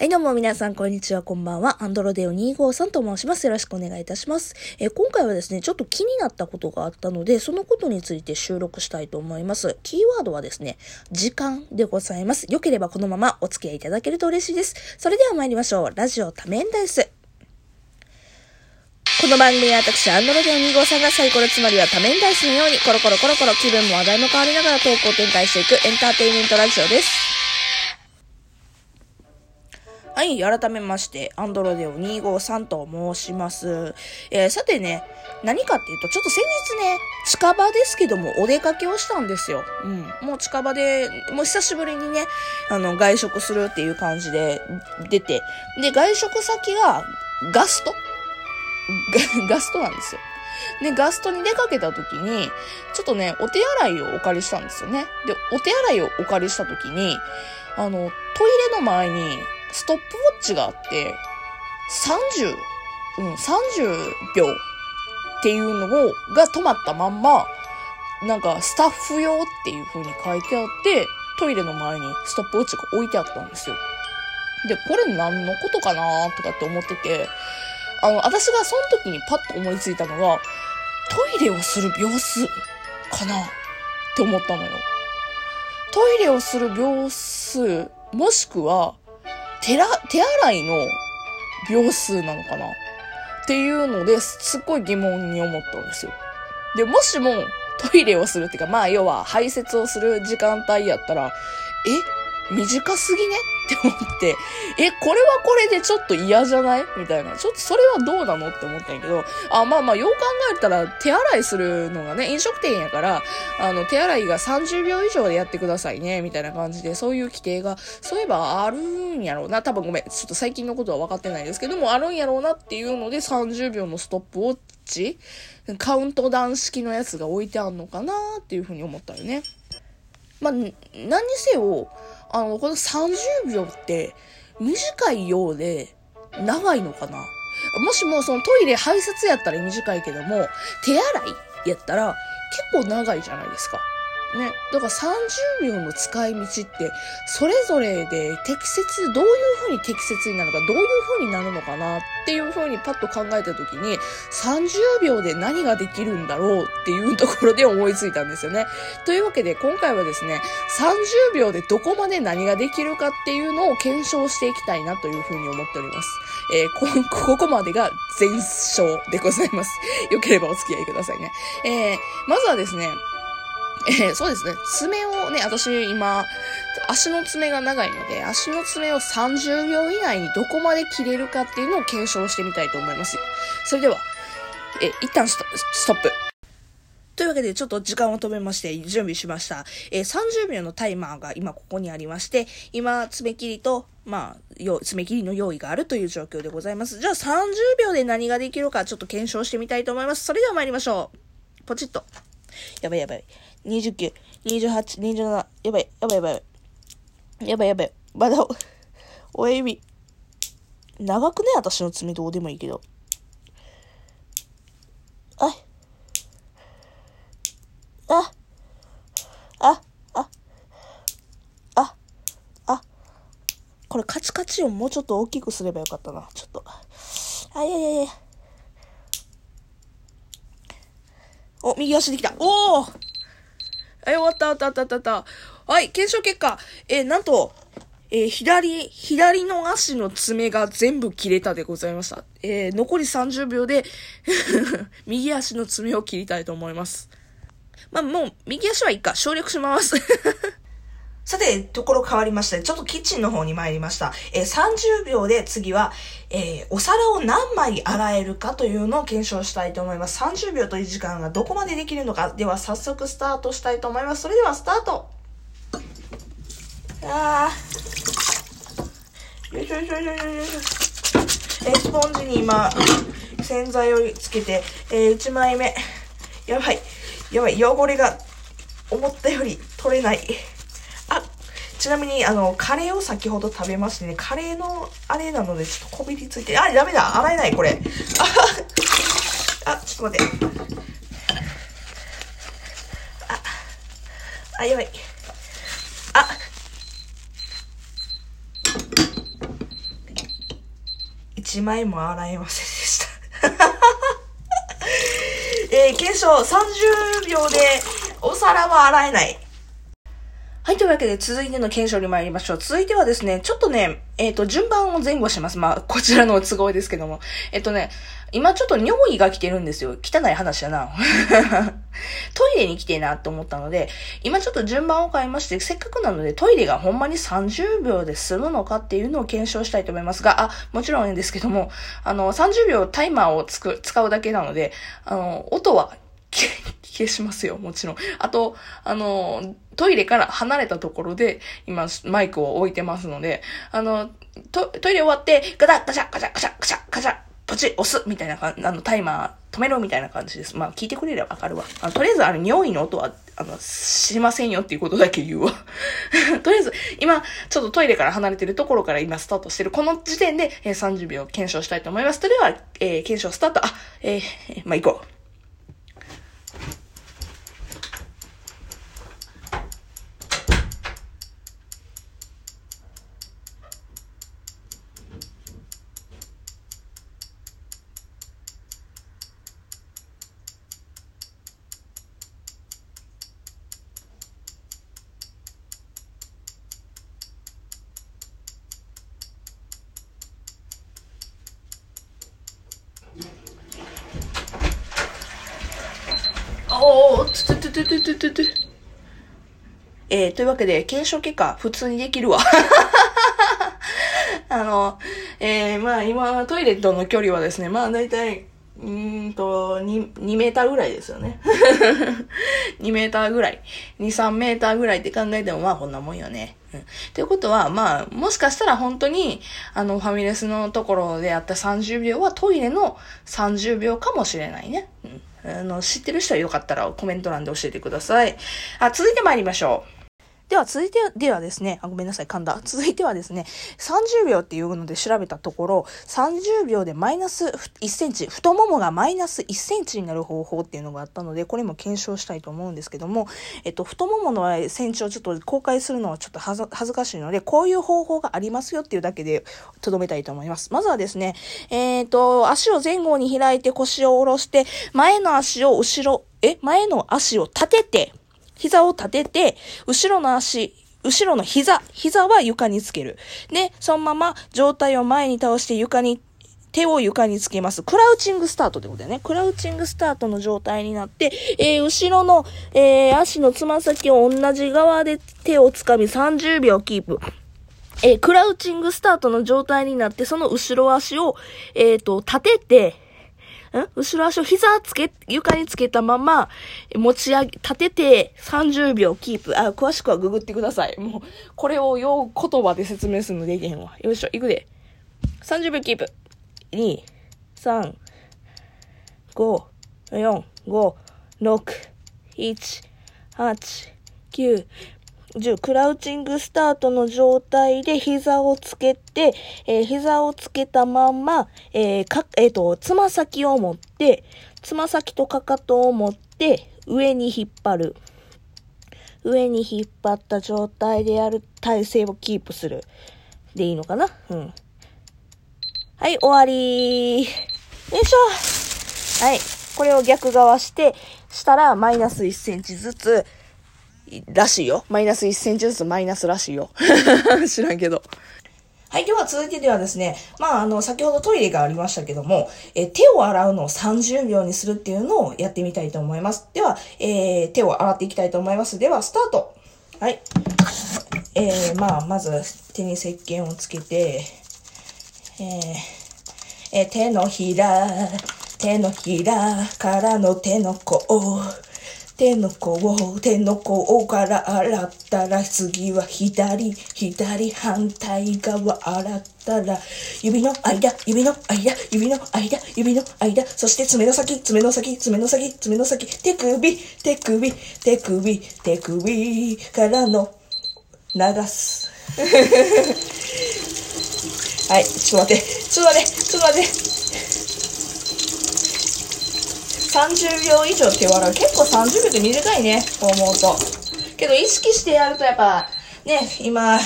はい、どうも皆さん、こんにちは、こんばんは。アンドロデオ253と申します。よろしくお願いいたします。えー、今回はですね、ちょっと気になったことがあったので、そのことについて収録したいと思います。キーワードはですね、時間でございます。よければこのままお付き合いいただけると嬉しいです。それでは参りましょう。ラジオ多面ダイス。この番組は私、アンドロデオ253がサイコロつまりは多面ダイスのように、コロコロコロコロ気分も話題も変わりながらトークを展開していくエンターテインメントラジオです。はい、改めまして、アンドロデオ253と申します。えー、さてね、何かっていうと、ちょっと先日ね、近場ですけども、お出かけをしたんですよ。うん。もう近場で、もう久しぶりにね、あの、外食するっていう感じで出て、で、外食先がガスト？ガストなんですよ。で、ガストに出かけた時に、ちょっとね、お手洗いをお借りしたんですよね。で、お手洗いをお借りした時に、あの、トイレの前に、ストップウォッチがあって、30、うん、30秒っていうのを、が止まったまんま、なんか、スタッフ用っていう風に書いてあって、トイレの前にストップウォッチが置いてあったんですよ。で、これ何のことかなとかって思ってて、あの、私がその時にパッと思いついたのは、トイレをする秒数かなって思ったのよ。トイレをする秒数、もしくは、手ら、手洗いの秒数なのかな？っていうので、すっごい疑問に思ったんですよ。で、もしもトイレをするっていうか、まあ要は排泄をする時間帯やったら、え短すぎね？って思って、え、これはこれでちょっと嫌じゃない？みたいな。ちょっとそれはどうなの？って思ったんやけど、あ、まあまあ、よう考えたら手洗いするのがね、飲食店やから、あの、手洗いが30秒以上でやってくださいね、みたいな感じで、そういう規定が、そういえばあるんやろうな。多分ごめん、ちょっと最近のことは分かってないですけども、あるんやろうなっていうので、30秒のストップウォッチカウントダウン式のやつが置いてあんのかなっていうふうに思ったよね。まあ、何にせよ、あの、この30秒って短いようで長いのかな？もしもそのトイレ排泄やったら短いけども、手洗いやったら結構長いじゃないですか。ね。だから30秒の使い道って、それぞれで適切、どういう風に適切になるか、どういう風になるのかなっていう風にパッと考えた時に、30秒で何ができるんだろうっていうところで思いついたんですよね。というわけで、今回はですね、30秒でどこまで何ができるかっていうのを検証していきたいなという風に思っております。えー、こ、ここまでが前章でございます。よければお付き合いくださいね。えー、まずはですね、えー、そうですね。爪をね、私今、足の爪が長いので、足の爪を30秒以内にどこまで切れるかっていうのを検証してみたいと思います。それでは、え、一旦ストップ。というわけで、ちょっと時間を止めまして、準備しました。えー、30秒のタイマーが今ここにありまして、今、爪切りと、まあ、よ爪切りの用意があるという状況でございます。じゃあ30秒で何ができるかちょっと検証してみたいと思います。それでは参りましょう。ポチッと。やばいやばい。29、28、27、やばい、やばいやばい。やばいやばい。まだ、親指。長くね？私の爪どうでもいいけど。あ、あ、あ、あ、あ、あ、これカチカチをもうちょっと大きくすればよかったな。ちょっと。あ、いやいやいや。お、右足できた。おおはい、終わった、終わった、終わった、終わった。はい、検証結果。えー、なんと、えー、左、左の足の爪が全部切れたでございました。えー、残り30秒で 右足の爪を切りたいと思います。まあ、もう、右足はいいか、省略しますさて、ところ変わりまして、ちょっとキッチンの方に参りました。えー、30秒で次は、えー、お皿を何枚洗えるかというのを検証したいと思います。30秒という時間がどこまでできるのか。では、早速スタートしたいと思います。それでは、スタートあー。よいしょよいしょよいしょよいしょ。えー、スポンジに今、洗剤をつけて、えー、1枚目。やばい。やばい。汚れが思ったより取れない。ちなみに、あの、カレーを先ほど食べましてね、カレーのあれなので、ちょっとこびりついて、あ、ダメだ洗えない、これ。あ、あ、ちょっと待って。あ、あ、やばい。あ、1枚も洗えませんでした。えー、検証30秒でお皿は洗えない。というわけで続いての検証に参りましょう。続いてはですね、ちょっとね、えっ、ー、と、順番を前後します。まあ、こちらの都合ですけども。えっ、ー、とね、今ちょっと尿意が来てるんですよ。汚い話だな。トイレに来てえなと思ったので、今ちょっと順番を変えまして、せっかくなのでトイレがほんまに30秒で済むのかっていうのを検証したいと思いますが、あ、もちろんですけども、あの、30秒タイマーをつく、使うだけなので、あの、音は消しますよ、もちろん。あと、あの、トイレから離れたところで、今、マイクを置いてますので、あの、トトイレ終わって、ガタガチャガチャガチャガチャガチャ、ポチ押すみたいな感じ、あの、タイマー止めろみたいな感じです。まあ、聞いてくれればわかるわ。あのとりあえず、あの、尿意の音は、あの、知りませんよっていうことだけ言うわ。とりあえず、今、ちょっとトイレから離れてるところから今スタートしてる。この時点で、えー、30秒検証したいと思います。それでは、えー、検証スタート。あ、えー、まあ、行こう。トゥトゥトゥトゥトゥ。えー、というわけで、検証結果、普通にできるわ。あの、えー、まあ今、トイレとの距離はですね、まあ大体、うんと2、2メーターぐらいですよね。2メーターぐらい。2、3メーターぐらいって考えてもまあこんなもんよね。うん。いうことは、まあ、もしかしたら本当に、あの、ファミレスのところであった30秒はトイレの30秒かもしれないね。うん。あの、知ってる人はよかったらコメント欄で教えてください。あ、続いて参りましょう。では、続いてではですね、あ、ごめんなさい、噛んだ。続いてはですね、30秒っていうので調べたところ、30秒でマイナス1センチ、太ももがマイナス1センチになる方法っていうのがあったので、これも検証したいと思うんですけども、えっと、太もものセンチをちょっと公開するのはちょっと恥ずかしいので、こういう方法がありますよっていうだけで留めたいと思います。まずはですね、えっ、と、足を前後に開いて腰を下ろして、前の足を後ろ、え前の足を立てて、膝を立てて、後ろの足、後ろの膝、膝は床につける。で、そのまま上体を前に倒して床に、手を床につけます。クラウチングスタートってことだよね。クラウチングスタートの状態になって、えー、後ろの、えー、足のつま先を同じ側で手をつかみ30秒キープ。えー、クラウチングスタートの状態になって、その後ろ足を、えっ、と、立てて、ん？後ろ足を膝つけ、床につけたまま、持ち上げ、立てて30秒キープ。あ、詳しくはググってください。もう、これを言葉で説明するのできへんわ。よいしょ、いくで。30秒キープ。2、3、5、4、5、6、1、8、9、10、クラウチングスタートの状態で膝をつけて、えー、膝をつけたまま、えー、か、えっ、ー、と、つま先を持って、つま先とかかとを持って、上に引っ張る。上に引っ張った状態でやる体勢をキープする。でいいのかな？うん。はい、終わりよいしょはい。これを逆側して、したらマイナス1センチずつ、らしいよ。マイナス1センチずつマイナスらしいよ。知らんけど。はい。では続いてではですね、まあ、あの、先ほどトイレがありましたけども、え手を洗うのを30秒にするっていうのをやってみたいと思います。では、えー、手を洗っていきたいと思います。では、スタートはい。えー、まあ、まず、手に石鹸をつけて、えー、えー、手のひら、手のひらからの手の甲、手の甲を、手の甲から洗ったら、次は左、左反対側洗ったら、指の間、指の間、指の間、指の間、そして爪の先、爪の先、爪の先、爪の先、手首、手首、手首、手首からの流す。はい、ちょっと待って、ちょっと待って、ちょっと待って。30秒以上手を洗う。結構30秒って短いね、こう思うと。けど意識してやるとやっぱ、ね、今、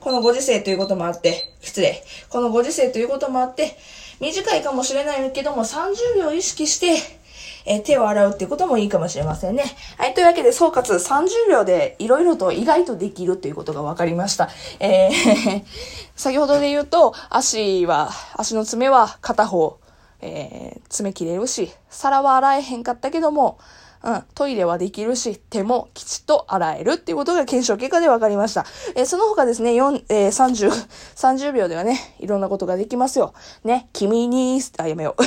このご時世ということもあって、失礼。このご時世ということもあって、短いかもしれないけども、30秒意識して、え、手を洗うっていうこともいいかもしれませんね。はい。というわけで、総括30秒でいろいろと意外とできるっていうことが分かりました。えー 先ほどで言うと、足は、足の爪は片方、えー、爪切れるし、皿は洗えへんかったけども、うん、トイレはできるし、手もきちっと洗えるっていうことが検証結果で分かりました。えー、その他ですね、4、えー、30、30秒ではね、いろんなことができますよ。ね、君に、あ、やめよう。好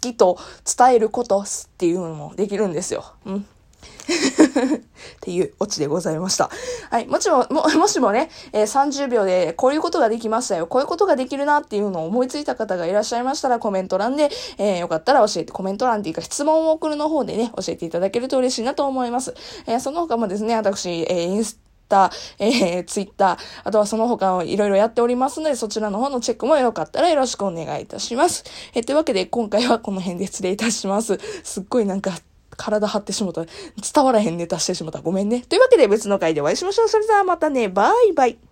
きと伝えることっていうのもできるんですよ。うん。っていうオチでございました。はい。もちろん、も、もしもね、えー、30秒でこういうことができましたよ。こういうことができるなっていうのを思いついた方がいらっしゃいましたらコメント欄で、えー、よかったら教えて、コメント欄っていうか質問を送るの方でね、教えていただけると嬉しいなと思います。えー、その他もですね、私、えー、インスタ、えー、ツイッター、あとはその他をいろいろやっておりますので、そちらの方のチェックもよかったらよろしくお願いいたします。えー、というわけで、今回はこの辺で失礼いたします。すっごいなんか、体張ってしもた。伝わらへんネタしてしもた。ごめんね。というわけで別の回でお会いしましょう。それではまたね。バイバイ。